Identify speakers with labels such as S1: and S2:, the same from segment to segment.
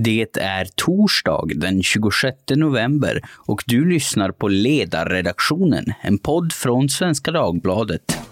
S1: Det är torsdag den 26 november och du lyssnar på Ledarredaktionen, en podd från Svenska Dagbladet.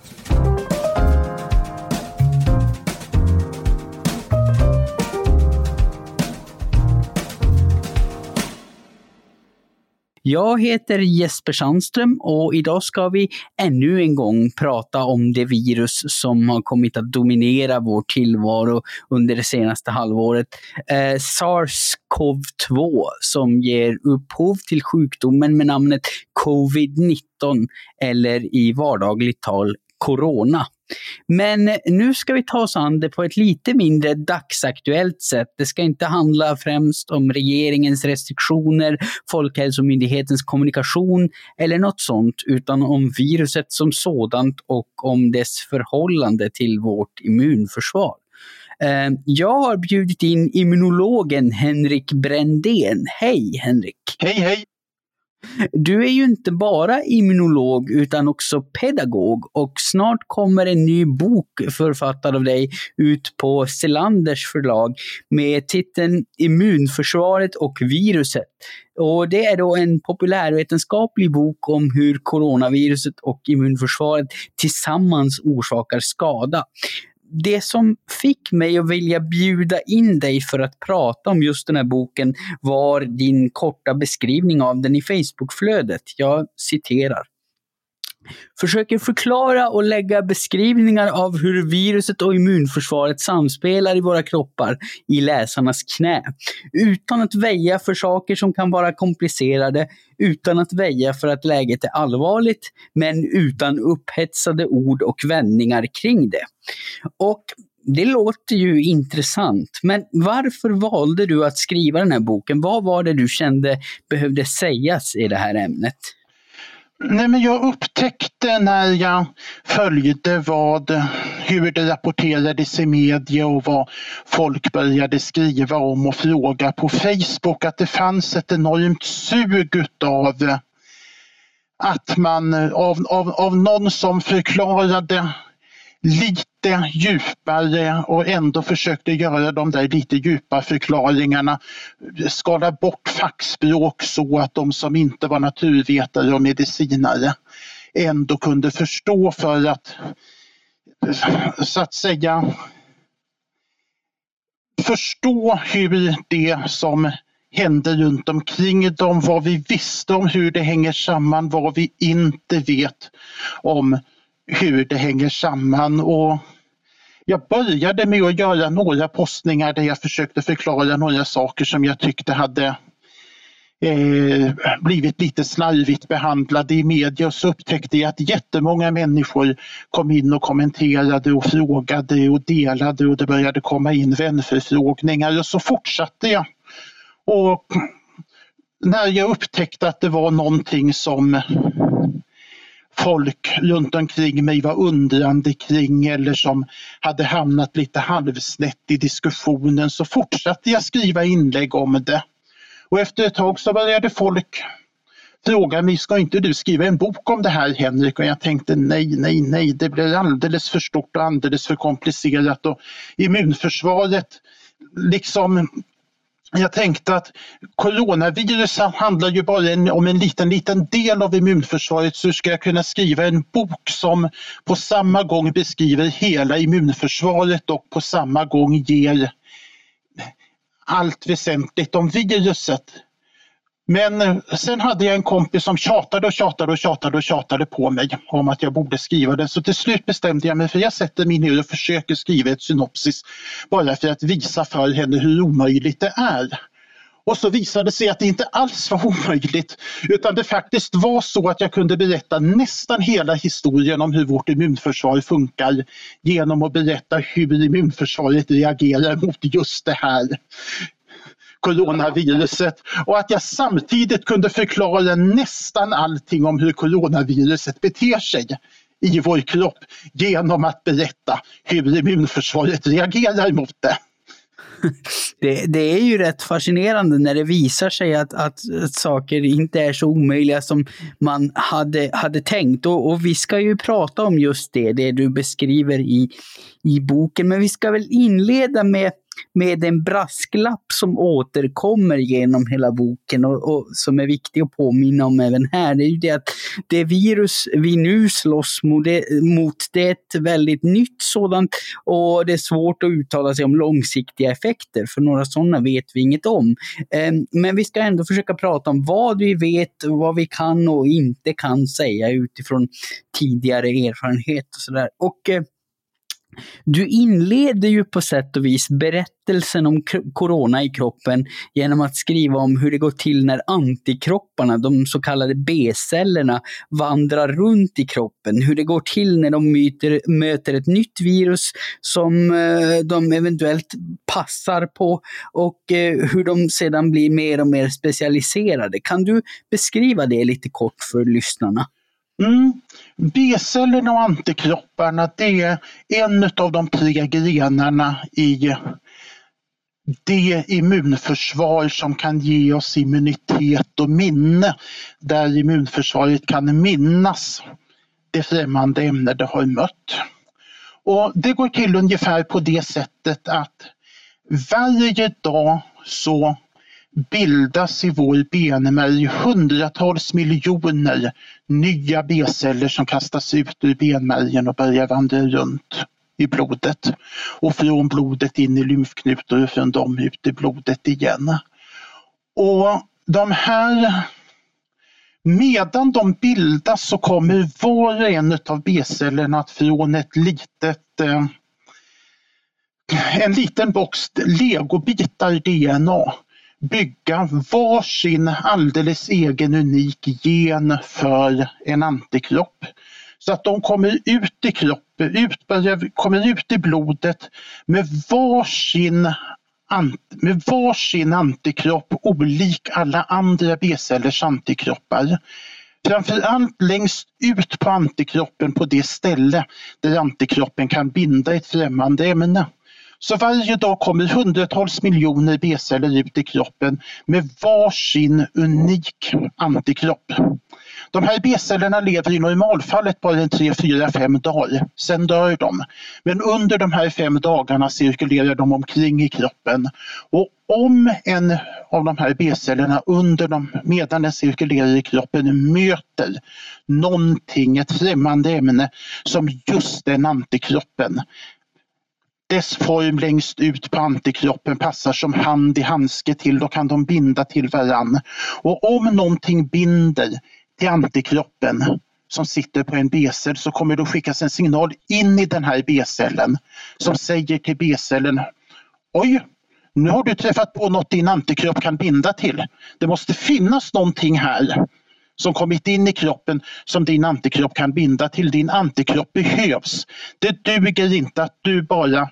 S1: Jag heter Jesper Sandström och idag ska vi ännu en gång prata om det virus som har kommit att dominera vår tillvaro under det senaste halvåret. Eh, SARS-CoV-2 som ger upphov till sjukdomen med namnet covid-19 eller i vardagligt tal corona. Men nu ska vi ta oss an det på ett lite mindre dagsaktuellt sätt. Det ska inte handla främst om regeringens restriktioner, Folkhälsomyndighetens kommunikation eller något sånt, utan om viruset som sådant och om dess förhållande till vårt immunförsvar. Eh, jag har bjudit in immunologen Henrik Brändén. Hej Henrik!
S2: Hej hej!
S1: Du är ju inte bara immunolog utan också pedagog och snart kommer en ny bok författad av dig ut på Selanders förlag med titeln Immunförsvaret och viruset. Och det är då en populärvetenskaplig bok om hur coronaviruset och immunförsvaret tillsammans orsakar skada det som fick mig att vilja bjuda in dig för att prata om just den här boken var din korta beskrivning av den i Facebookflödet. Jag citerar försöker förklara och lägga beskrivningar av hur viruset och immunförsvaret samspelar i våra kroppar i läsarnas knä. Utan att väja för saker som kan vara komplicerade, utan att väja för att läget är allvarligt, men utan upphetsade ord och vändningar kring det. Och det låter ju intressant, men varför valde du att skriva den här boken? Vad var det du kände behövde sägas i det här ämnet?
S2: Nej, men jag upptäckte när jag följde vad, hur det rapporterades i media och vad folk började skriva om och fråga på Facebook att det fanns ett enormt sug utav att man av, av, av någon som förklarade lite djupare och ändå försökte göra de där lite djupa förklaringarna. Skala bort fackspråk så att de som inte var naturvetare och medicinare ändå kunde förstå för att så att säga förstå hur det som hände runt omkring dem, vad vi visste om hur det hänger samman, vad vi inte vet om hur det hänger samman. Och jag började med att göra några postningar där jag försökte förklara några saker som jag tyckte hade eh, blivit lite slarvigt behandlade i media och så upptäckte jag att jättemånga människor kom in och kommenterade och frågade och delade och det började komma in vänförfrågningar och så fortsatte jag. Och när jag upptäckte att det var någonting som folk runt omkring mig var undrande kring eller som hade hamnat lite halvsnett i diskussionen så fortsatte jag skriva inlägg om det. Och efter ett tag så började folk fråga mig, ska inte du skriva en bok om det här Henrik? Och jag tänkte nej, nej, nej, det blir alldeles för stort och alldeles för komplicerat och immunförsvaret liksom jag tänkte att coronaviruset handlar ju bara om en liten, liten del av immunförsvaret så hur ska jag kunna skriva en bok som på samma gång beskriver hela immunförsvaret och på samma gång ger allt väsentligt om viruset. Men eh, sen hade jag en kompis som tjatade och tjatade och tjatade och tjatade på mig om att jag borde skriva det. Så till slut bestämde jag mig för att jag sätter mig ner och försöker skriva ett synopsis bara för att visa för henne hur omöjligt det är. Och så visade det sig att det inte alls var omöjligt utan det faktiskt var så att jag kunde berätta nästan hela historien om hur vårt immunförsvar funkar genom att berätta hur immunförsvaret reagerar mot just det här coronaviruset och att jag samtidigt kunde förklara nästan allting om hur coronaviruset beter sig i vår kropp genom att berätta hur immunförsvaret reagerar mot det.
S1: Det, det, är ju rätt fascinerande när det visar sig att, att, att, saker inte är så omöjliga som man hade, hade tänkt. Och, och, vi ska ju prata om just det, det du beskriver i, i boken. Men vi ska väl inleda med med en brasklapp som återkommer genom hela boken och, och, som är viktig att påminna om även här. Det är ju det att det virus vi nu slåss mot, det, mot, det är ett väldigt nytt sådant och det är svårt att uttala sig om långsiktiga effekter, för några sådana vet vi inget om. Eh, men vi ska ändå försöka prata om vad vi vet, vad vi kan och inte kan säga utifrån tidigare erfarenhet och sådär. Och eh, du inleder ju på sätt och vis berättelsen om corona i kroppen genom att skriva om hur det går till när antikropparna, de så kallade B-cellerna, vandrar runt i kroppen. Hur det går till när de möter, möter ett nytt virus som eh, de eventuellt passar på och eh, hur de sedan blir mer och mer specialiserade. Kan du beskriva det lite kort för lyssnarna?
S2: Mm. B-cellerna och antikropparna det är en av de tre grenarna i det immunförsvar som kan ge oss immunitet och minne. Där immunförsvaret kan minnas det främmande ämne det har mött. Och Det går till ungefär på det sättet att varje dag så bildas i vår benmärg hundratals miljoner nya B-celler som kastas ut ur benmärgen och börjar vandra runt i blodet och från blodet in i lymfknutor och från dem ut i blodet igen. Och de här Medan de bildas så kommer var och en av B-cellerna att från ett litet eh, en liten box legobitar DNA bygga varsin alldeles egen unik gen för en antikropp. Så att de kommer ut i kroppen, ut, kommer ut i blodet med varsin, med varsin antikropp olik alla andra B-cellers antikroppar. Framförallt längst ut på antikroppen på det ställe där antikroppen kan binda ett främmande ämne. Så varje dag kommer hundratals miljoner B-celler ut i kroppen med varsin unik antikropp. De här B-cellerna lever i normalfallet bara 3, 4, 5 dagar. Sen dör de. Men under de här fem dagarna cirkulerar de omkring i kroppen. Och om en av de här B-cellerna under de, medan den cirkulerar i kroppen möter någonting, ett främmande ämne som just den antikroppen dess form längst ut på antikroppen passar som hand i handske till, då kan de binda till varann. Och om någonting binder till antikroppen som sitter på en B-cell så kommer det skickas en signal in i den här B-cellen som säger till B-cellen Oj, nu har du träffat på något din antikropp kan binda till. Det måste finnas någonting här som kommit in i kroppen som din antikropp kan binda till. Din antikropp behövs. Det duger inte att du bara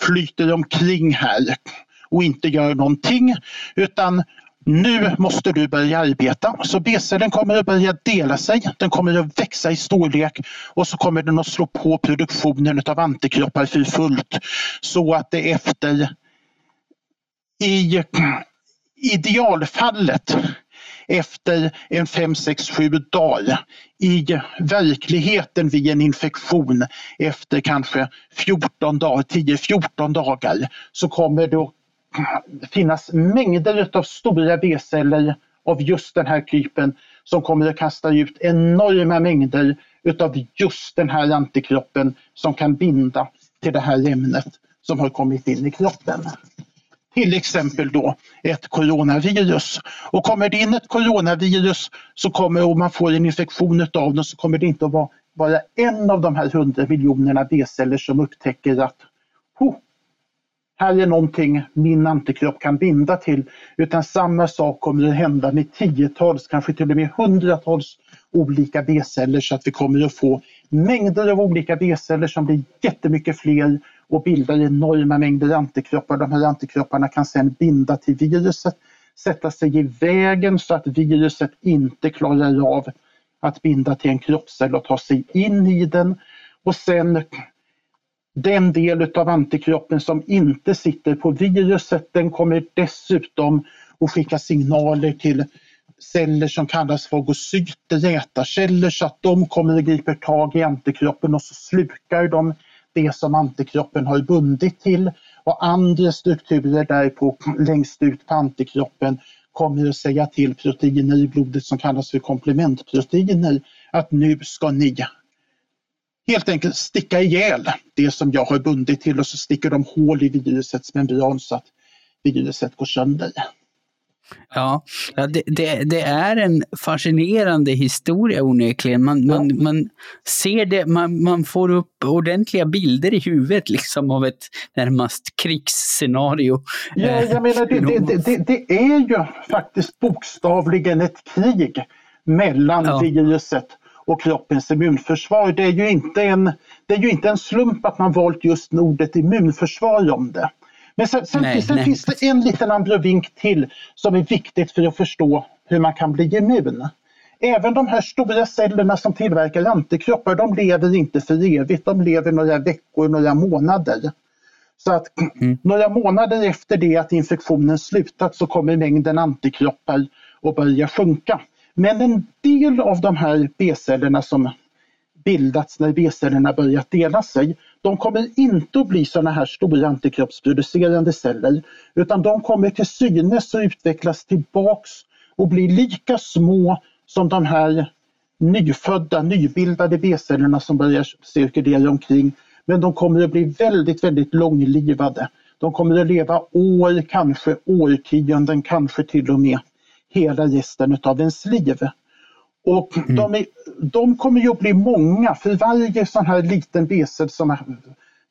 S2: flyter omkring här och inte gör någonting utan nu måste du börja arbeta. Så B-cellen kommer att börja dela sig, den kommer att växa i storlek och så kommer den att slå på produktionen av antikroppar för fullt så att det efter i idealfallet efter en 5, 6, 7 dagar. I verkligheten vid en infektion efter kanske 14 dagar, 10-14 dagar så kommer det att finnas mängder av stora B-celler av just den här typen som kommer att kasta ut enorma mängder utav just den här antikroppen som kan binda till det här ämnet som har kommit in i kroppen till exempel då ett coronavirus. Och kommer det in ett coronavirus så kommer, och man får en infektion av den så kommer det inte att vara bara en av de här hundra miljonerna B-celler som upptäcker att oh, här är någonting min antikropp kan binda till. Utan samma sak kommer att hända med tiotals, kanske till och med hundratals olika B-celler så att vi kommer att få mängder av olika B-celler som blir jättemycket fler och bildar enorma mängder antikroppar. De här antikropparna kan sedan binda till viruset, sätta sig i vägen så att viruset inte klarar av att binda till en kroppscell och ta sig in i den. Och sen den del av antikroppen som inte sitter på viruset den kommer dessutom att skicka signaler till celler som kallas fagocyter, ätarceller, så att de kommer och griper tag i antikroppen och så slukar de det som antikroppen har bundit till och andra strukturer där på längst ut på antikroppen kommer att säga till proteiner i blodet som kallas för komplementproteiner att nu ska ni helt enkelt sticka ihjäl det som jag har bundit till och så sticker de hål i virusets membran så att viruset går sönder.
S1: Ja, det, det, det, är en fascinerande historia onekligen. Man, ja. man, man ser det, man, man får upp ordentliga bilder i huvudet liksom av ett närmast krigsscenario.
S2: Ja, jag menar det, det, det, det är ju faktiskt bokstavligen ett krig mellan ja. viruset och kroppens immunförsvar. Det är, ju inte en, det är ju inte en slump att man valt just ordet immunförsvar om det. Men sen, sen, nej, sen nej. finns det en liten abrovink till som är viktigt för att förstå hur man kan bli immun. Även de här stora cellerna som tillverkar antikroppar, de lever inte för evigt. De lever några veckor, några månader. Så att mm. några månader efter det att infektionen slutat så kommer mängden antikroppar att börja sjunka. Men en del av de här B-cellerna som bildats när B-cellerna börjat dela sig, de kommer inte att bli sådana här stora antikroppsproducerande celler utan de kommer till synes att utvecklas tillbaks och bli lika små som de här nyfödda, nybildade B-cellerna som börjar cirkulera omkring. Men de kommer att bli väldigt, väldigt långlivade. De kommer att leva år, kanske årtionden, kanske till och med hela resten av ens liv. Och mm. de, är, de, kommer ju att bli många, för varje sån här liten B-cell som,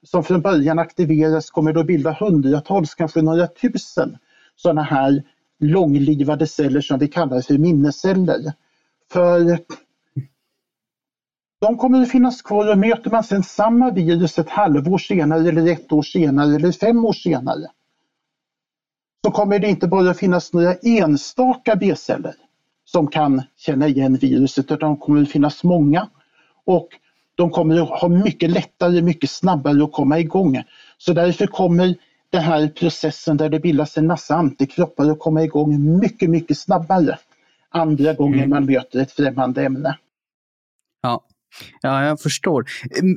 S2: som från början aktiveras kommer det att bilda hundratals, kanske några tusen sådana här långlivade celler som vi kallar för minnesceller. För de kommer att finnas kvar och möter man sedan samma virus ett halvår senare eller ett år senare eller fem år senare så kommer det inte bara finnas några enstaka B-celler som kan känna igen viruset utan det kommer att finnas många och de kommer att ha mycket lättare, mycket snabbare att komma igång. Så därför kommer den här processen där det bildas en massa antikroppar att komma igång mycket, mycket snabbare andra gången mm. man möter ett främmande ämne.
S1: Ja, jag förstår.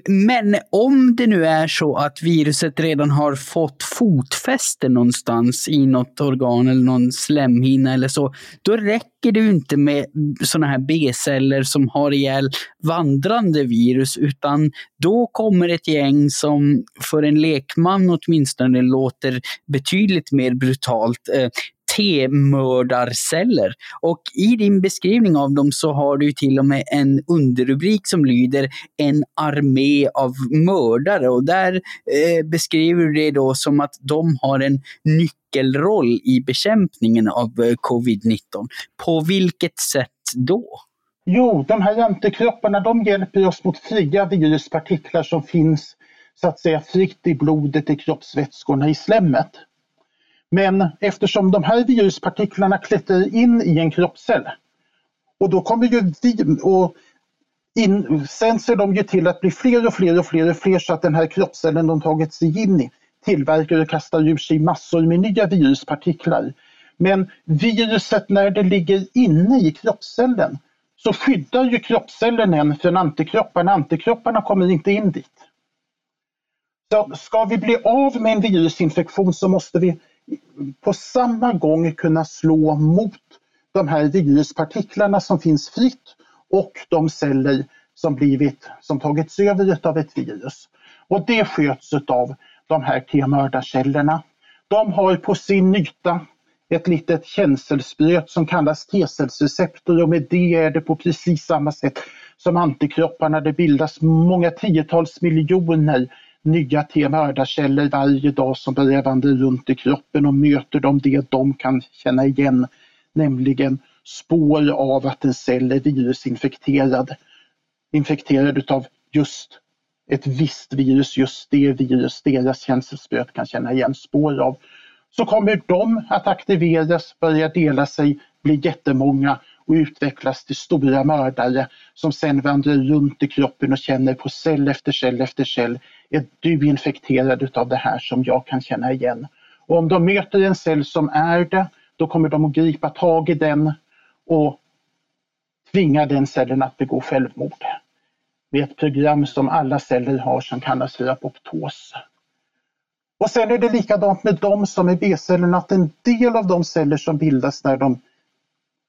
S1: Men om det nu är så att viruset redan har fått fotfäste någonstans i något organ eller någon slemhinna eller så, då räcker det inte med sådana här B-celler som har ihjäl vandrande virus, utan då kommer ett gäng som för en lekman åtminstone låter betydligt mer brutalt. Eh, T-mördarceller. Och i din beskrivning av dem så har du till och med en underrubrik som lyder En armé av mördare och där eh, beskriver du det då som att de har en nyckelroll i bekämpningen av eh, covid-19. På vilket sätt då?
S2: Jo, de här antikropparna de hjälper oss mot fria viruspartiklar som finns så att säga fritt i blodet, i kroppsvätskorna, i slemmet. Men eftersom de här viruspartiklarna klättrar in i en kroppscell och då kommer ju vi och in, sen ser de ju till att bli fler och fler och fler och fler så att den här kroppscellen de tagit sig in i tillverkar och kastar ur sig massor med nya viruspartiklar. Men viruset när det ligger inne i kroppscellen så skyddar ju kroppscellen en från antikropparna. Antikropparna kommer inte in dit. Så ska vi bli av med en virusinfektion så måste vi på samma gång kunna slå mot de här viruspartiklarna som finns fritt och de celler som, blivit, som tagits över av ett virus. Och det sköts av de här T-mördarcellerna. De har på sin yta ett litet känselspröt som kallas T-cellsreceptor och med det är det på precis samma sätt som antikropparna. Det bildas många tiotals miljoner nya T-mördarceller varje dag som börjar vandra runt i kroppen och möter de det de kan känna igen, nämligen spår av att en cell är virusinfekterad. Infekterad utav just ett visst virus, just det virus deras känselspröt kan känna igen spår av. Så kommer de att aktiveras, börja dela sig, bli jättemånga och utvecklas till stora mördare som sen vandrar runt i kroppen och känner på cell efter cell efter cell är du infekterad utav det här som jag kan känna igen? Och om de möter en cell som är det, då kommer de att gripa tag i den och tvinga den cellen att begå självmord. Med ett program som alla celler har som kallas för apoptos. Och sen är det likadant med de som är B-cellerna, att en del av de celler som bildas när de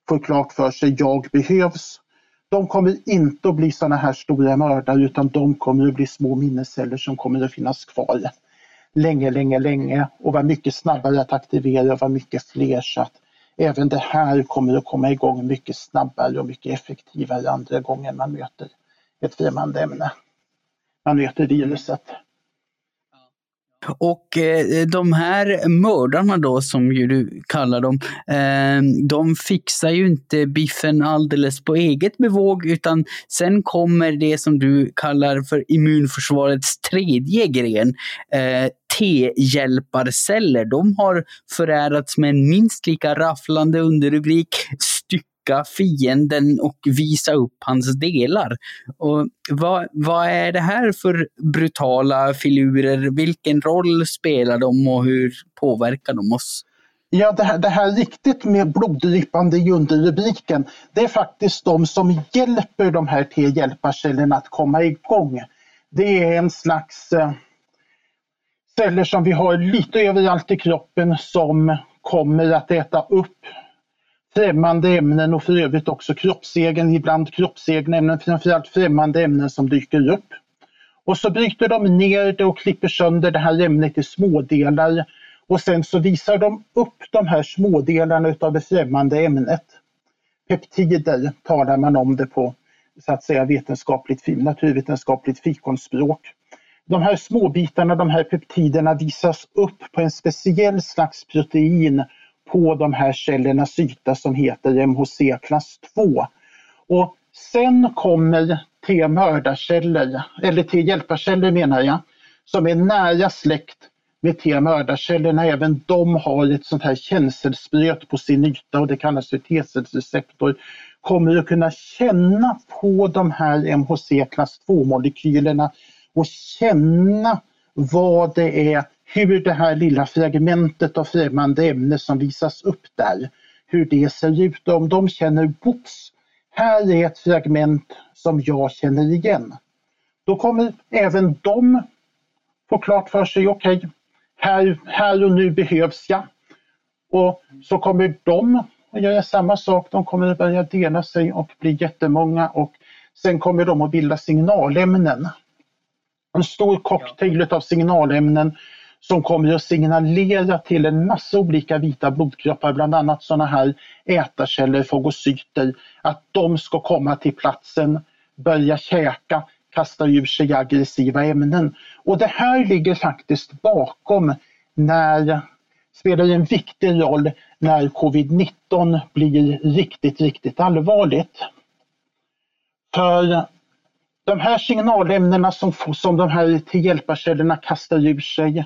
S2: får klart för sig jag behövs, de kommer inte att bli sådana här stora mördare utan de kommer att bli små minnesceller som kommer att finnas kvar länge, länge, länge och vara mycket snabbare att aktivera och vara mycket fler så att även det här kommer att komma igång mycket snabbare och mycket effektivare andra gången man möter ett främmande ämne. Man möter viruset.
S1: Och eh, de här mördarna då, som ju du kallar dem, eh, de fixar ju inte biffen alldeles på eget bevåg, utan sen kommer det som du kallar för immunförsvarets tredje gren, eh, T-hjälparceller. De har förärats med en minst lika rafflande underrubrik, stycka fienden och visa upp hans delar. Och vad, vad är det här för brutala filurer? Vilken roll spelar de och hur påverkar de oss?
S2: Ja, det här, det här riktigt med bloddrypande i underrubriken, det är faktiskt de som hjälper de här tre hjälparcellerna att komma igång. Det är en slags eh, celler som vi har lite överallt i kroppen som kommer att äta upp främmande ämnen och för övrigt också kroppsegen, ibland kroppsegna ämnen, framförallt främmande ämnen som dyker upp. Och så bryter de ner det och klipper sönder det här ämnet i smådelar och sen så visar de upp de här smådelarna utav det främmande ämnet. Peptider talar man om det på så att säga vetenskapligt, naturvetenskapligt fikonspråk. De här småbitarna, de här peptiderna visas upp på en speciell slags protein på de här cellernas yta som heter MHC klass 2. Och sen kommer T-mördarceller, eller T-hjälparceller menar jag, som är nära släkt med T-mördarcellerna. Även de har ett sånt här känselspröt på sin yta och det kallas för T-cellsreceptor. Kommer att kunna känna på de här MHC klass 2-molekylerna och känna vad det är hur det här lilla fragmentet av främmande ämne som visas upp där, hur det ser ut. Och om de känner bops, här är ett fragment som jag känner igen. Då kommer även de få klart för sig, okej, okay, här, här och nu behövs jag. Och så kommer de att göra samma sak, de kommer att börja dela sig och bli jättemånga och sen kommer de att bilda signalämnen. En stor cocktail av signalämnen som kommer att signalera till en massa olika vita blodkroppar, bland annat sådana här ätarceller, fagocyter, att de ska komma till platsen, börja käka, kasta ur sig aggressiva ämnen. Och det här ligger faktiskt bakom när spelar en viktig roll när covid-19 blir riktigt, riktigt allvarligt. För de här signalämnena som, som de här T-hjälparcellerna kastar ur sig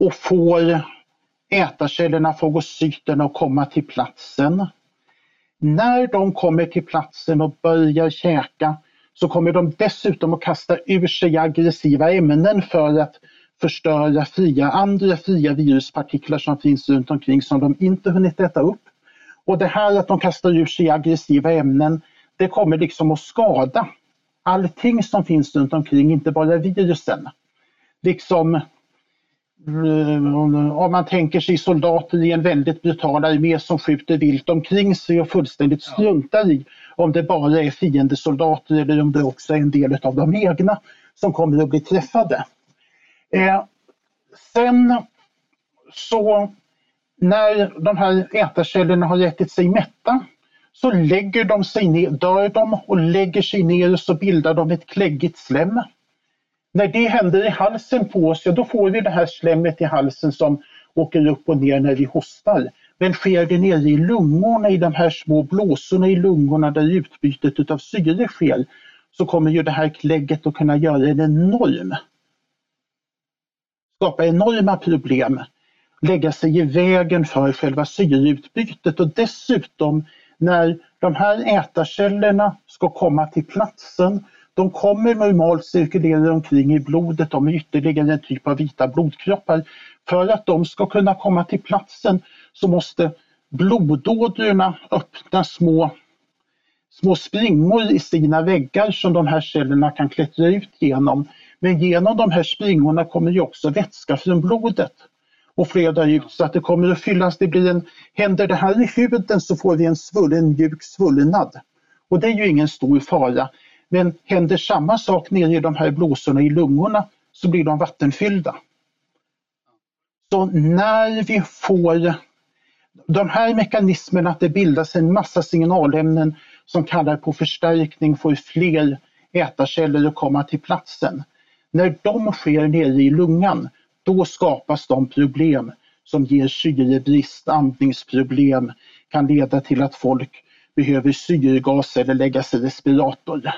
S2: och får ätarcellerna, fagocyterna att komma till platsen. När de kommer till platsen och börjar käka så kommer de dessutom att kasta ur sig aggressiva ämnen för att förstöra fria, andra fria viruspartiklar som finns runt omkring som de inte hunnit äta upp. Och det här att de kastar ur sig aggressiva ämnen, det kommer liksom att skada allting som finns runt omkring, inte bara virusen. Liksom om man tänker sig soldater i en väldigt brutal armé som skjuter vilt omkring sig och fullständigt struntar i om det bara är fiendesoldater eller om det också är en del av de egna som kommer att bli träffade. Eh, sen så när de här ätarcellerna har ätit sig mätta så lägger de sig ner, dör de och lägger sig ner och så bildar de ett kläggigt slem. När det händer i halsen på oss, ja då får vi det här slemmet i halsen som åker upp och ner när vi hostar. Men sker det nere i lungorna, i de här små blåsorna i lungorna där utbytet utav syre sker, så kommer ju det här klägget att kunna göra en enorm, skapa enorma problem, lägga sig i vägen för själva syreutbytet och dessutom när de här ätarcellerna ska komma till platsen de kommer normalt cirkulera omkring i blodet, de är ytterligare en typ av vita blodkroppar. För att de ska kunna komma till platsen så måste blodådrorna öppna små, små springor i sina väggar som de här cellerna kan klättra ut genom. Men genom de här springorna kommer ju också vätska från blodet och flödar ut så att det kommer att fyllas. Det blir en, händer det här i huden så får vi en svullen, mjuk svullnad. Och det är ju ingen stor fara. Men händer samma sak nere i de här blåsorna i lungorna så blir de vattenfyllda. Så när vi får de här mekanismerna att det bildas en massa signalämnen som kallar på förstärkning får fler ätarceller att komma till platsen. När de sker nere i lungan, då skapas de problem som ger syrebrist, andningsproblem, kan leda till att folk behöver syrgas eller läggas i respirator.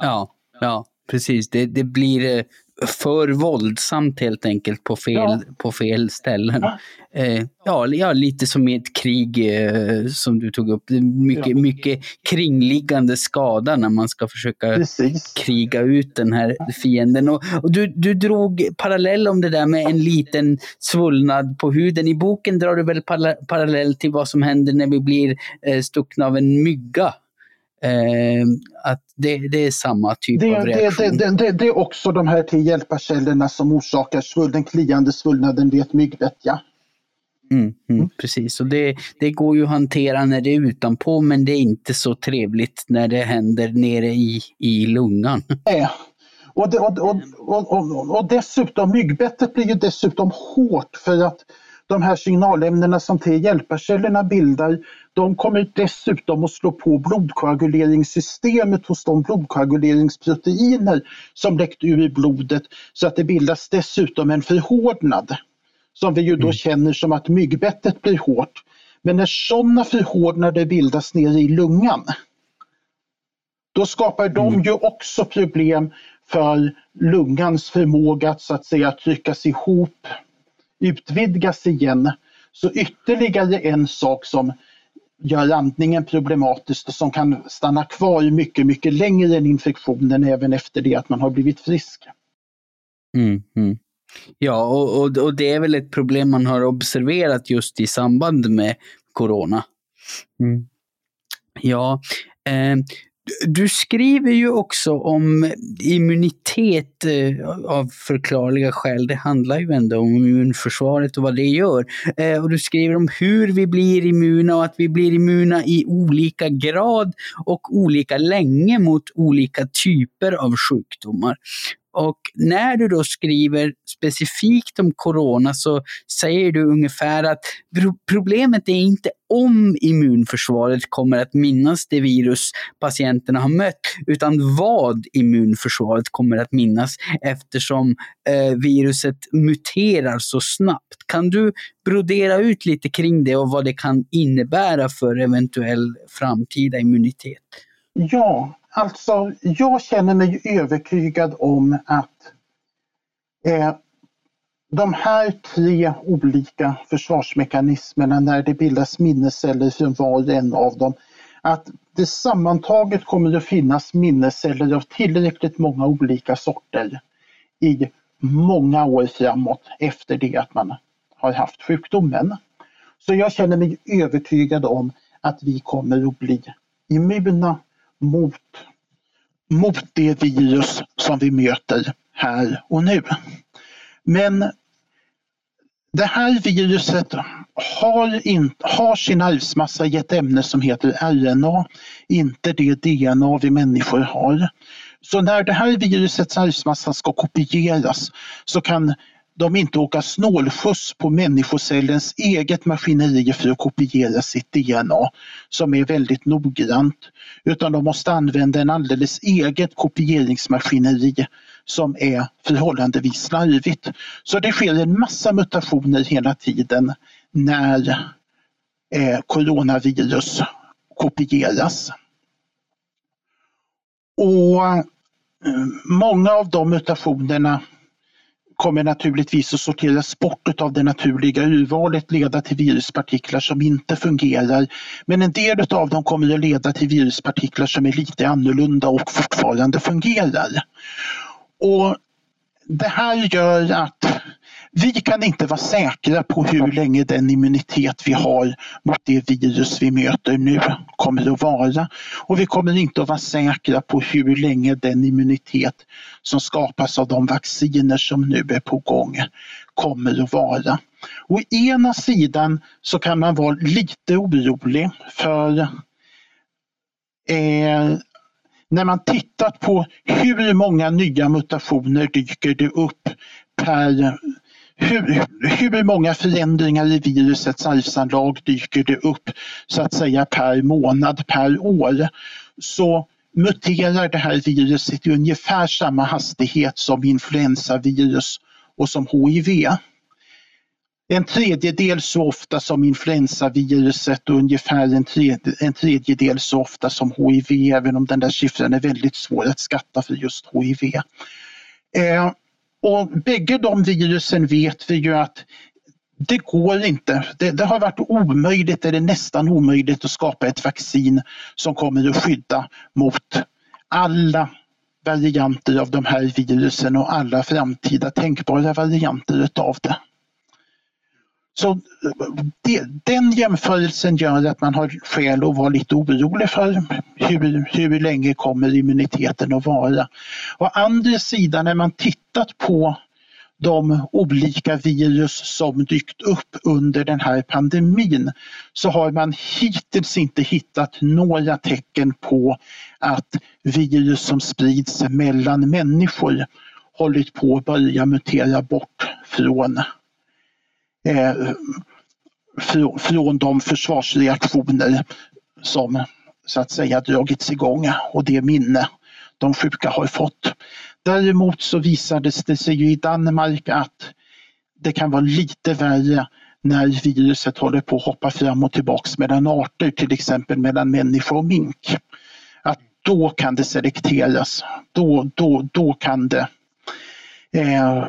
S1: Ja, ja precis. Det, det blir eh, för våldsamt helt enkelt på fel, ja. på fel ställen. Ja. Eh, ja, ja, lite som i ett krig eh, som du tog upp. Mycket, mycket kringliggande skada när man ska försöka Precis. kriga ut den här fienden. Och, och, du, du drog parallell om det där med en liten svullnad på huden. I boken drar du väl parallell till vad som händer när vi blir eh, stuckna av en mygga? Eh, att det, det, är samma typ
S2: det,
S1: av reaktion.
S2: Det, det, är också de här T-hjälparcellerna som orsakar svull, den kliande svullnaden vid ett myggbett. Ja.
S1: Mm, mm, precis, och det, det går ju att hantera när det är utanpå men det är inte så trevligt när det händer nere i, i lungan.
S2: Nej. Och, det, och, och, och, och, dessutom, myggbettet blir ju dessutom hårt för att de här signalämnena som T-hjälparcellerna bildar, de kommer dessutom att slå på blodkoaguleringssystemet hos de blodkoaguleringsproteiner som läckt ur i blodet så att det bildas dessutom en förhårdnad som vi ju då mm. känner som att myggbettet blir hårt. Men när sådana förhårdnader bildas nere i lungan då skapar de mm. ju också problem för lungans förmåga att så att säga tryckas ihop, utvidgas igen. Så ytterligare en sak som gör andningen problematisk och som kan stanna kvar mycket, mycket längre än infektionen även efter det att man har blivit frisk.
S1: Mm, mm. Ja, och, och, och, det är väl ett problem man har observerat just i samband med corona. Mm. Ja, eh, du skriver ju också om immunitet eh, av förklarliga skäl. Det handlar ju ändå om immunförsvaret och vad det gör. Eh, och du skriver om hur vi blir immuna och att vi blir immuna i olika grad och olika länge mot olika typer av sjukdomar. Och när du då skriver specifikt om corona så säger du ungefär att problemet är inte om immunförsvaret kommer att minnas det virus patienterna har mött, utan vad immunförsvaret kommer att minnas eftersom eh, viruset muterar så snabbt. Kan du brodera ut lite kring det och vad det kan innebära för eventuell framtida immunitet?
S2: Ja, Alltså, jag känner mig övertygad om att eh, de här tre olika försvarsmekanismerna när det bildas minnesceller från var och en av dem, att det sammantaget kommer att finnas minnesceller av tillräckligt många olika sorter i många år framåt efter det att man har haft sjukdomen. Så jag känner mig övertygad om att vi kommer att bli immuna mot, mot det virus som vi möter här och nu. Men det här viruset har, in, har sin arvsmassa i ett ämne som heter RNA, inte det DNA vi människor har. Så när det här virusets arvsmassa ska kopieras så kan de inte åka snålskjuts på människocellens eget maskineri för att kopiera sitt DNA som är väldigt noggrant. Utan de måste använda en alldeles eget kopieringsmaskineri som är förhållandevis slarvigt. Så det sker en massa mutationer hela tiden när eh, coronavirus kopieras. Och eh, Många av de mutationerna kommer naturligtvis att sorteras bort av det naturliga urvalet leda till viruspartiklar som inte fungerar. Men en del av dem kommer att leda till viruspartiklar som är lite annorlunda och fortfarande fungerar. Och Det här gör att vi kan inte vara säkra på hur länge den immunitet vi har mot det virus vi möter nu kommer att vara. Och vi kommer inte att vara säkra på hur länge den immunitet som skapas av de vacciner som nu är på gång kommer att vara. Å ena sidan så kan man vara lite orolig för eh, när man tittat på hur många nya mutationer dyker det upp per hur, hur många förändringar i virusets arvsanlag dyker det upp så att säga per månad, per år, så muterar det här viruset i ungefär samma hastighet som influensavirus och som HIV. En tredjedel så ofta som influensaviruset och ungefär en, tredje, en tredjedel så ofta som HIV, även om den där siffran är väldigt svår att skatta för just HIV. Eh, och bägge de virusen vet vi ju att det går inte. Det, det, har varit omöjligt eller nästan omöjligt att skapa ett vaccin som kommer att skydda mot alla varianter av de här virusen och alla framtida tänkbara varianter utav det. Så det, den jämförelsen gör att man har skäl att vara lite orolig för hur, hur länge kommer immuniteten att vara. Å andra sidan när man tittat på de olika virus som dykt upp under den här pandemin så har man hittills inte hittat några tecken på att virus som sprids mellan människor hållit på att börja mutera bort från eh, från de försvarsreaktioner som så att säga dragits igång och det minne de sjuka har fått. Däremot så visades det sig ju i Danmark att det kan vara lite värre när viruset håller på att hoppa fram och tillbaks mellan arter, till exempel mellan människa och mink. Att då kan det selekteras. Då, då, då kan det eh,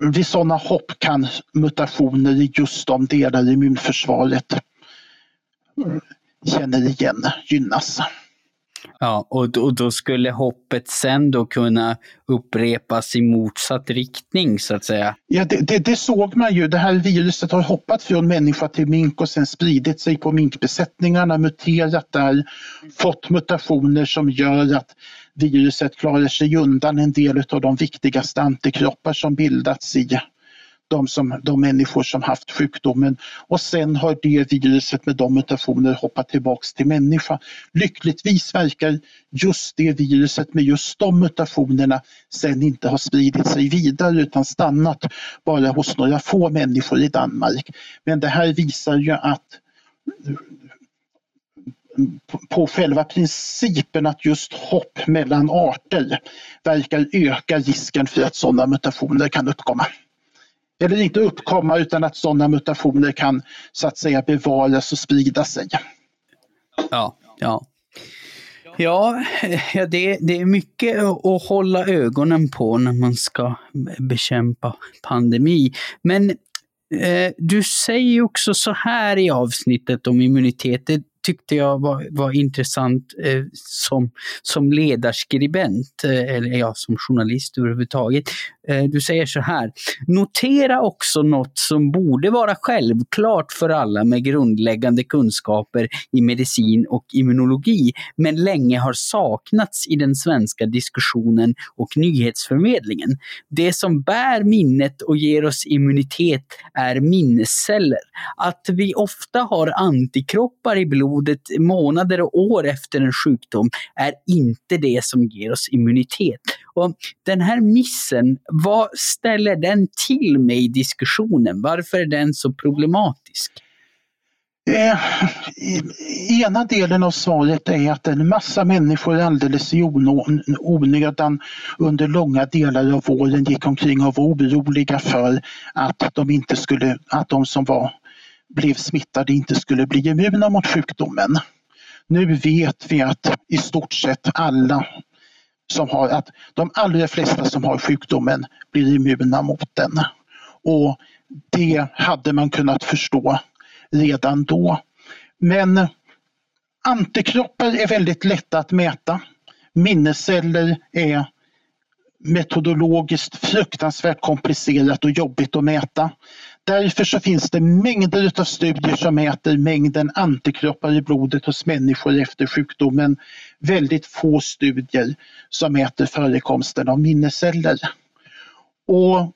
S2: vid sådana hopp kan mutationer i just de delar i immunförsvaret känner igen gynnas.
S1: Ja, och, och då skulle hoppet sen då kunna upprepas i motsatt riktning så att säga?
S2: Ja, det, det, det, såg man ju. Det här viruset har hoppat från människa till mink och sen spridit sig på minkbesättningarna, muterat där, fått mutationer som gör att viruset klarar sig undan en del av de viktigaste antikroppar som bildats i de, som, de människor som haft sjukdomen och sen har det viruset med de mutationer hoppat tillbaks till människa. Lyckligtvis verkar just det viruset med just de mutationerna sen inte ha spridit sig vidare utan stannat bara hos några få människor i Danmark. Men det här visar ju att på själva principen att just hopp mellan arter verkar öka risken för att sådana mutationer kan uppkomma. Eller inte uppkomma utan att sådana mutationer kan så att säga bevaras och sprida sig.
S1: Ja, ja. Ja, det, det är mycket att hålla ögonen på när man ska bekämpa pandemi. Men eh, du säger också så här i avsnittet om immunitet, det tyckte jag var, var intressant eh, som, som ledarskribent, eh, eller ja, som journalist överhuvudtaget. Eh, du säger så här. Notera också något som borde vara självklart för alla med grundläggande kunskaper i medicin och immunologi, men länge har saknats i den svenska diskussionen och nyhetsförmedlingen. Det som bär minnet och ger oss immunitet är minnesceller. Att vi ofta har antikroppar i blodet månader och år efter en sjukdom är inte det som ger oss immunitet. Och den här missen, vad ställer den till med i diskussionen? Varför är den så problematisk?
S2: Eh, ena delen av svaret är att en massa människor alldeles i onödan under långa delar av våren gick omkring och var oroliga för att de, inte skulle, att de som var, blev smittade inte skulle bli immuna mot sjukdomen. Nu vet vi att i stort sett alla som har, att de allra flesta som har sjukdomen blir immuna mot den. Och det hade man kunnat förstå redan då. Men antikroppar är väldigt lätta att mäta. Minnesceller är metodologiskt fruktansvärt komplicerat och jobbigt att mäta. Därför så finns det mängder av studier som mäter mängden antikroppar i blodet hos människor efter sjukdomen. Väldigt få studier som mäter förekomsten av minnesceller. Och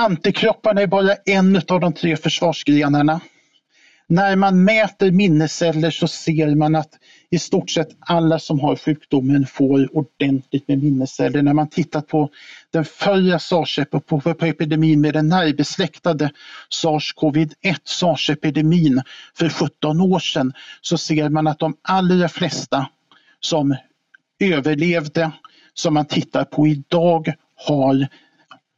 S2: antikropparna är bara en av de tre försvarsgrenarna. När man mäter minnesceller så ser man att i stort sett alla som har sjukdomen får ordentligt med minnesceller. När man tittar på den förra sars-epidemin med den närbesläktade sars-covid-1, sars-epidemin för 17 år sedan, så ser man att de allra flesta som överlevde, som man tittar på idag, har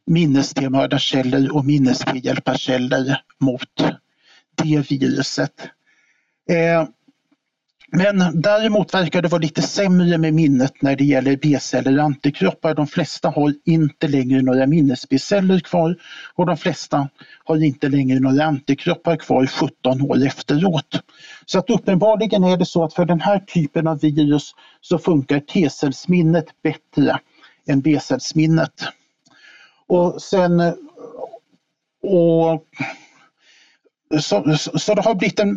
S2: minnes mördarceller och minnes hjälparceller mot det viruset. Eh, men däremot verkar det vara lite sämre med minnet när det gäller B-celler och antikroppar. De flesta har inte längre några minnes-B-celler kvar och de flesta har inte längre några antikroppar kvar 17 år efteråt. Så att uppenbarligen är det så att för den här typen av virus så funkar T-cellsminnet bättre än B-cellsminnet. Och sen och så, så det har blivit en,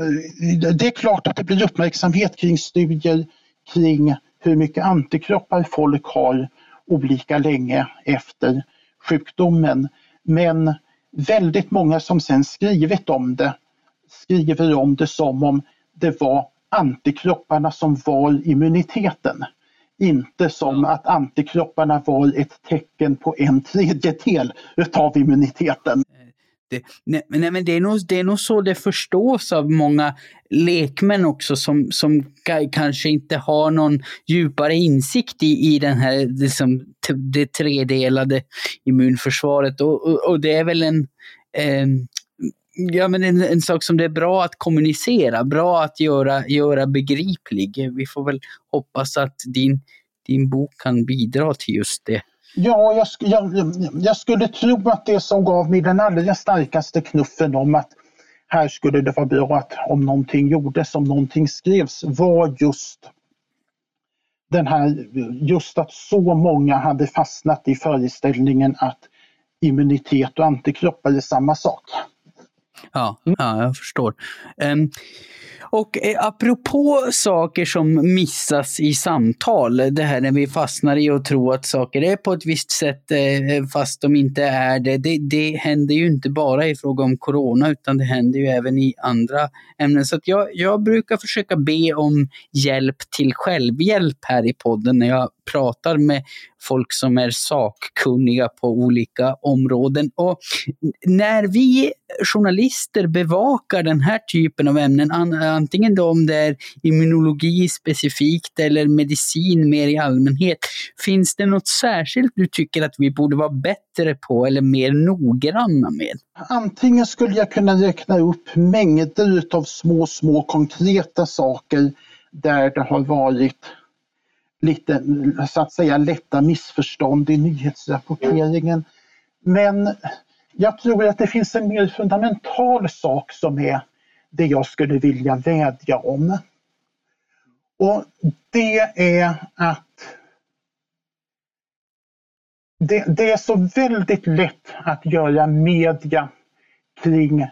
S2: det är klart att det blir uppmärksamhet kring studier kring hur mycket antikroppar folk har olika länge efter sjukdomen. Men väldigt många som sen skrivit om det skriver om det som om det var antikropparna som var immuniteten. Inte som att antikropparna var ett tecken på en tredjedel utav immuniteten.
S1: Det, nej, nej, men det är, nog, det är nog så det förstås av många lekmän också som, som kanske inte har någon djupare insikt i, i den här, liksom, det tredelade immunförsvaret. Och, och, och det är väl en, eh, ja, men en, en, sak som det är bra att kommunicera, bra att göra, göra begriplig. Vi får väl hoppas att din, din bok kan bidra till just det.
S2: Ja, jag, jag, jag, skulle tro att det som gav mig den allra starkaste knuffen om att här skulle det vara bra att om någonting gjordes, om någonting skrevs, var just den här, just att så många hade fastnat i föreställningen att immunitet och antikroppar är samma sak.
S1: Ja, ja jag förstår. Um, och eh, apropå saker som missas i samtal, det här när vi fastnar i att tro att saker är på ett visst sätt eh, fast de inte är det. det. Det händer ju inte bara i fråga om corona utan det händer ju även i andra ämnen. Så jag, jag brukar försöka be om hjälp till självhjälp här i podden när jag pratar med folk som är sakkunniga på olika områden. Och när vi journalister bevakar den här typen av ämnen, antingen då om det är immunologi specifikt eller medicin mer i allmänhet, finns det något särskilt du tycker att vi borde vara bättre på eller mer noggranna med?
S2: Antingen skulle jag kunna räkna upp mängder av små, små konkreta saker där det har varit lite så att säga lätta missförstånd i nyhetsrapporteringen. Men jag tror att det finns en mer fundamental sak som är det jag skulle vilja vädja om. Och det är att det, det, är så väldigt lätt att göra media kring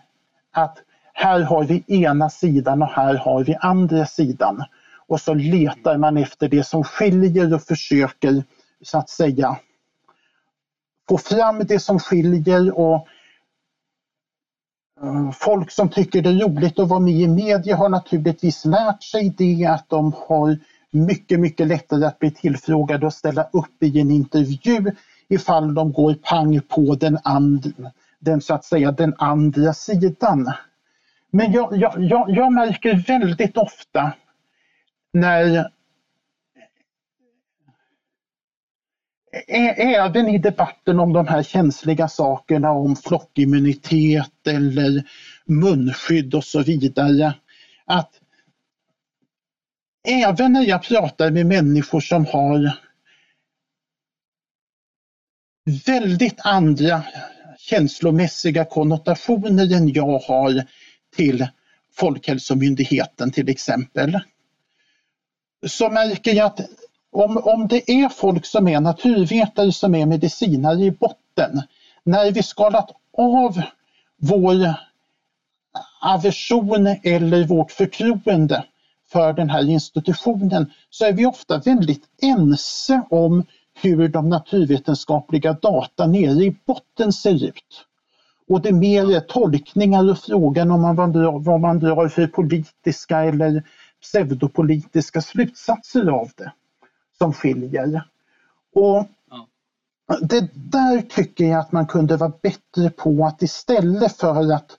S2: att här har vi ena sidan och här har vi andra sidan och så letar man efter det som skiljer och försöker så att säga få fram det som skiljer och eh, Folk som tycker det är roligt att vara med i media har naturligtvis lärt sig det att de har mycket, mycket lättare att bli tillfrågade och ställa upp i en intervju ifall de går pang på den, and, den, så att säga, den andra sidan. Men jag, jag, jag, jag märker väldigt ofta när Även i debatten om de här känsliga sakerna om flockimmunitet eller munskydd och så vidare. Att även när jag pratar med människor som har väldigt andra känslomässiga konnotationer än jag har till Folkhälsomyndigheten till exempel så märker jag att om, om det är folk som är naturvetare som är medicinare i botten, när vi skalat av vår aversion eller vårt förtroende för den här institutionen så är vi ofta väldigt ense om hur de naturvetenskapliga data nere i botten ser ut. Och det är mer tolkningar och frågan om man, vad man drar för politiska eller pseudopolitiska slutsatser av det som skiljer. Och det där tycker jag att man kunde vara bättre på att istället för att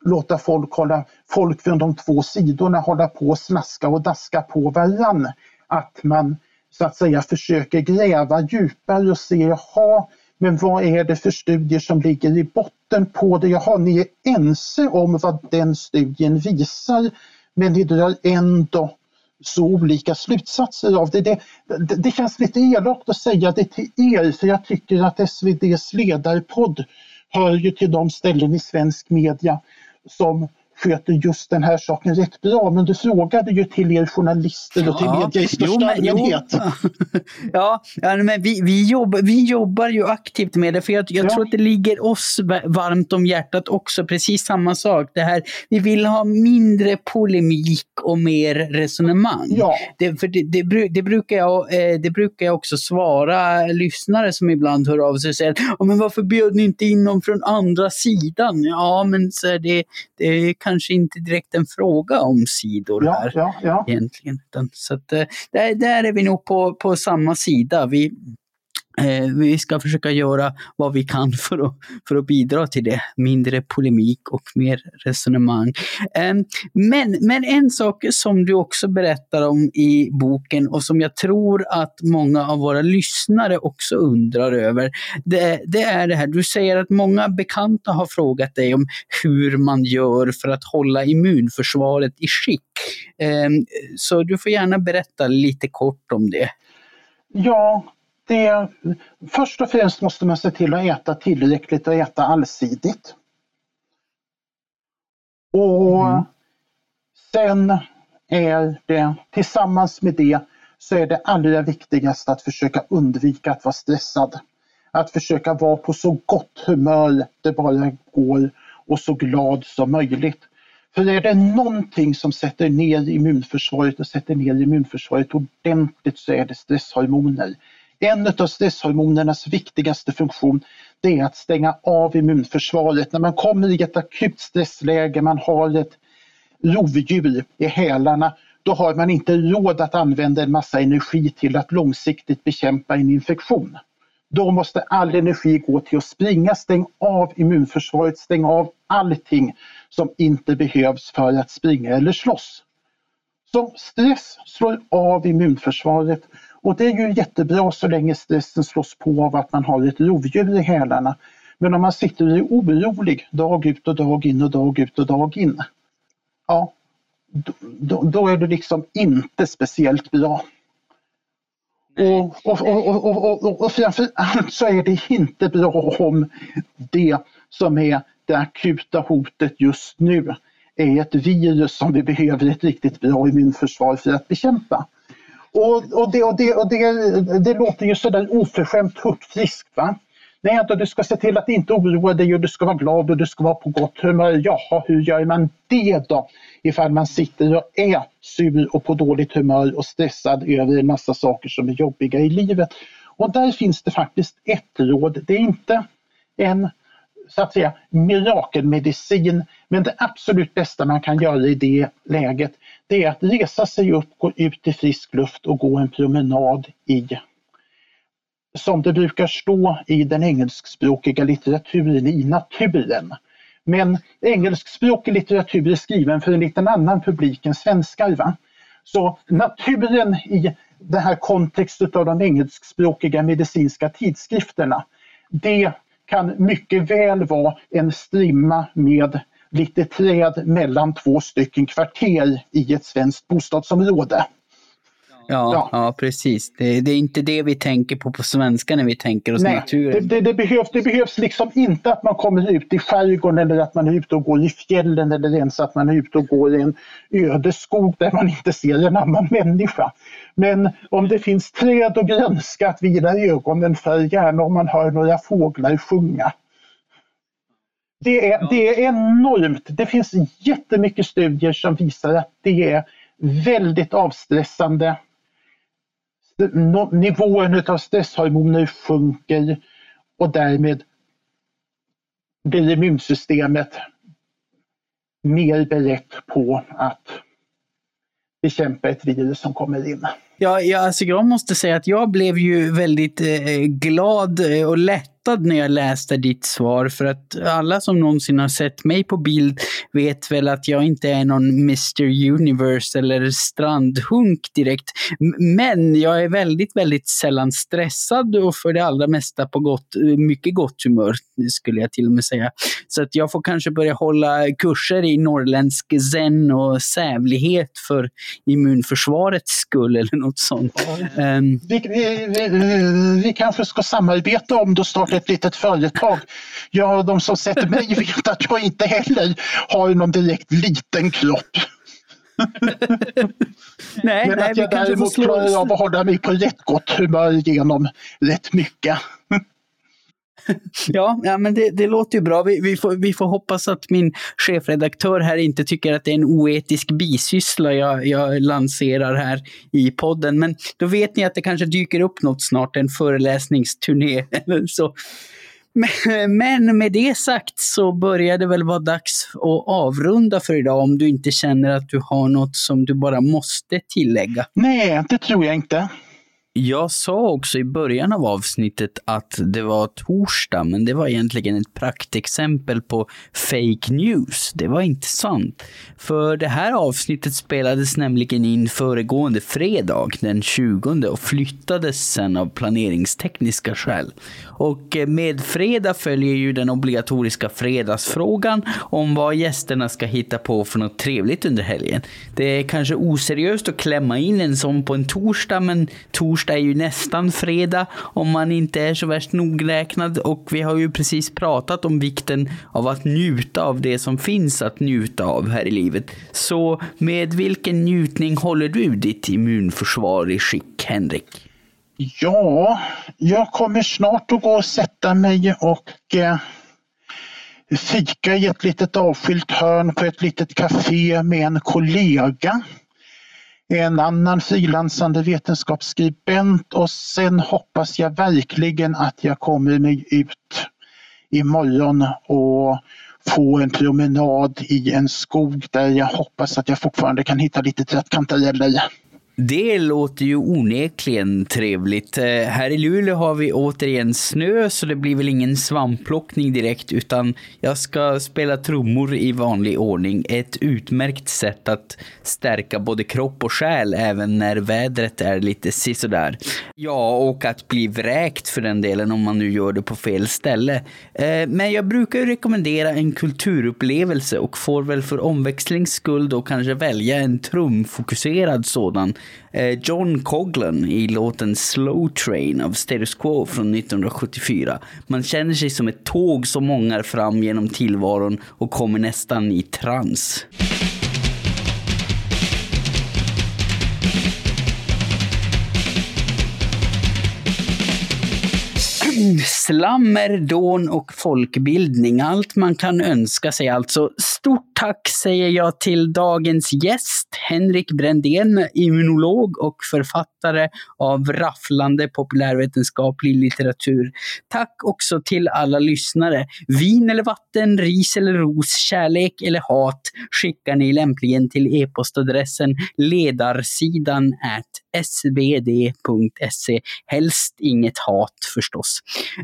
S2: låta folk, hålla, folk från de två sidorna hålla på och snaska och daska på varann. Att man så att säga försöker gräva djupare och se, jaha, men vad är det för studier som ligger i botten på det? Jaha, ni är ense om vad den studien visar, men ni drar ändå så olika slutsatser av det. Det, det, det känns lite elakt att säga det till er, för jag tycker att SVDs ledarpodd hör ju till de ställen i svensk media som sköter just den här saken rätt bra. Men du frågade ju till er journalister och till ja, media i största allmänhet.
S1: Ja, ja, men vi, vi, jobb, vi jobbar ju aktivt med det, för jag, jag ja. tror att det ligger oss varmt om hjärtat också, precis samma sak. Det här, vi vill ha mindre polemik och mer resonemang. Ja. Det, för det, det, det, brukar jag, eh, det brukar jag också svara lyssnare som ibland hör av sig och säger oh, men varför bjöd ni inte in någon från andra sidan? Ja, men så det, det kan kanske inte direkt en fråga om sidor ja, här ja, ja. egentligen. Så att, eh, där, där är vi nog på, på samma sida. Vi, Eh, vi ska försöka göra vad vi kan för att, för att bidra till det. Mindre polemik och mer resonemang. Ehm, men, men en sak som du också berättar om i boken och som jag tror att många av våra lyssnare också undrar över. Det, det är det här, du säger att många bekanta har frågat dig om hur man gör för att hålla immunförsvaret i skick. Ehm, så du får gärna berätta lite kort om det.
S2: Ja, det, först och främst måste man se till att äta tillräckligt och äta allsidigt. Och mm. sen är det tillsammans med det så är det allra viktigast att försöka undvika att vara stressad. Att försöka vara på så gott humör det bara går och så glad som möjligt. För är det någonting som sätter ner immunförsvaret och sätter ner immunförsvaret ordentligt så är det stresshormoner. En av stresshormonernas viktigaste funktion det är att stänga av immunförsvaret. När man kommer i ett akut stressläge, man har ett rovdjur i hälarna, då har man inte råd att använda en massa energi till att långsiktigt bekämpa en infektion. Då måste all energi gå till att springa, stäng av immunförsvaret, stäng av allting som inte behövs för att springa eller slåss. Så stress slår av immunförsvaret och det är ju jättebra så länge stressen slås på av att man har ett rovdjur i hälarna. Men om man sitter och är orolig dag ut och dag in och dag ut och dag in. Ja, då, då är det liksom inte speciellt bra. Och, och, och, och, och, och framförallt så är det inte bra om det som är det akuta hotet just nu är ett virus som vi behöver ett riktigt bra immunförsvar för att bekämpa. Och, och, det, och, det, och det, det låter ju sådär oförskämt hurtfriskt. Va? Nej, att du ska se till att inte oroa dig och du ska vara glad och du ska vara på gott humör. Jaha, hur gör man det då? Ifall man sitter och är sur och på dåligt humör och stressad över en massa saker som är jobbiga i livet. Och där finns det faktiskt ett råd. Det är inte en så att säga mirakelmedicin. Men det absolut bästa man kan göra i det läget det är att resa sig upp, gå ut i frisk luft och gå en promenad i som det brukar stå i den engelskspråkiga litteraturen, i naturen. Men engelskspråkig litteratur är skriven för en liten annan publik än svenskar. Va? Så naturen i den här kontexten av de engelskspråkiga medicinska tidskrifterna, det kan mycket väl vara en strimma med lite träd mellan två stycken kvarter i ett svenskt bostadsområde.
S1: Ja, ja. ja precis. Det, det, är inte det vi tänker på på svenska när vi tänker oss Nej, naturen.
S2: Det, det, behövs, det behövs liksom inte att man kommer ut i skärgården eller att man är ute och går i fjällen eller ens att man är ute och går i en öde skog där man inte ser en annan människa. Men om det finns träd och grönska att vila ögonen för, gärna om man hör några fåglar sjunga. Det är, det är enormt. Det finns jättemycket studier som visar att det är väldigt avstressande. Nivån av stresshormoner sjunker och därmed blir immunsystemet mer berett på att bekämpa ett virus som kommer in.
S1: Ja, ja alltså jag måste säga att jag blev ju väldigt eh, glad eh, och lättad när jag läste ditt svar för att alla som någonsin har sett mig på bild vet väl att jag inte är någon Mr Universe eller strandhunk direkt. Men jag är väldigt, väldigt sällan stressad och för det allra mesta på gott, eh, mycket gott humör skulle jag till och med säga. Så att jag får kanske börja hålla kurser i norrländsk zen och sävlighet för immunförsvarets skull eller något sånt.
S2: Um, vi, vi, vi, vi kanske ska samarbeta om det starta ett litet företag. Ja, de som sett mig vet att jag inte heller har någon direkt liten kropp. nej, Men nej, att jag däremot klarar av att hålla mig på rätt gott humör genom rätt mycket.
S1: Ja, ja men det, det låter ju bra. Vi, vi, får, vi får hoppas att min chefredaktör här inte tycker att det är en oetisk bisyssla jag, jag lanserar här i podden. Men då vet ni att det kanske dyker upp något snart, en föreläsningsturné eller så. Men med det sagt så börjar det väl vara dags att avrunda för idag om du inte känner att du har något som du bara måste tillägga.
S2: Nej, det tror jag inte.
S1: Jag sa också i början av avsnittet att det var torsdag, men det var egentligen ett praktexempel på fake news. Det var inte sant. För det här avsnittet spelades nämligen in föregående fredag, den 20, och flyttades sen av planeringstekniska skäl. Och eh, med fredag följer ju den obligatoriska fredagsfrågan om vad gästerna ska hitta på för något trevligt under helgen. Det är kanske oseriöst att klämma in en sån på en torsdag, men torsdag torsdag är ju nästan fredag om man inte är så värst nogräknad och vi har ju precis pratat om vikten av att njuta av det som finns att njuta av här i livet. Så med vilken njutning håller du ditt immunförsvar i skick, Henrik?
S2: Ja, jag kommer snart att gå och sätta mig och eh, fika i ett litet avskilt hörn på ett litet café med en kollega en annan frilansande vetenskapsskribent och sen hoppas jag verkligen att jag kommer mig ut imorgon och få en promenad i en skog där jag hoppas att jag fortfarande kan hitta lite trattkantareller.
S1: Det låter ju onekligen trevligt. Eh, här i Luleå har vi återigen snö så det blir väl ingen svampplockning direkt utan jag ska spela trummor i vanlig ordning. Ett utmärkt sätt att stärka både kropp och själ även när vädret är lite sisådär. Ja, och att bli vräkt för den delen om man nu gör det på fel ställe. Eh, men jag brukar ju rekommendera en kulturupplevelse och får väl för omväxlings skull då kanske välja en trumfokuserad sådan Eh, John Coglan i låten Slow Train av Status Quo från 1974. Man känner sig som ett tåg som mångar fram genom tillvaron och kommer nästan i trans. Slammer, dån och folkbildning. Allt man kan önska sig alltså. Stort tack säger jag till dagens gäst, Henrik Brändén, immunolog och författare av rafflande populärvetenskaplig litteratur. Tack också till alla lyssnare. Vin eller vatten, ris eller ros, kärlek eller hat skickar ni lämpligen till e-postadressen ledarsidan svd.se. Helst inget hat förstås.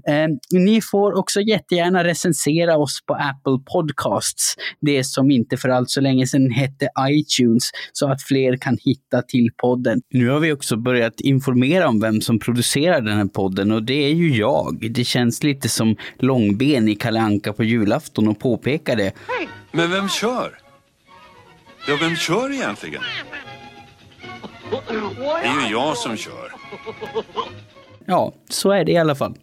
S1: Eh, ni får också jättegärna recensera oss på Apple Podcasts, det som inte för allt så länge sedan hette iTunes, så att fler kan hitta till podden. Nu har vi också börjat informera om vem som producerar den här podden och det är ju jag. Det känns lite som långben i Kalle Anka på julafton och påpeka det.
S3: Men vem kör? Ja, vem kör egentligen? Det är ju jag som kör.
S1: Ja, så är det i alla fall.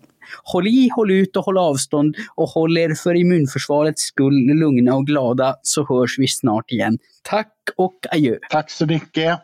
S1: Håll i, håll ut och håll avstånd och håll er för immunförsvarets skull lugna och glada så hörs vi snart igen. Tack och adjö.
S2: Tack så mycket.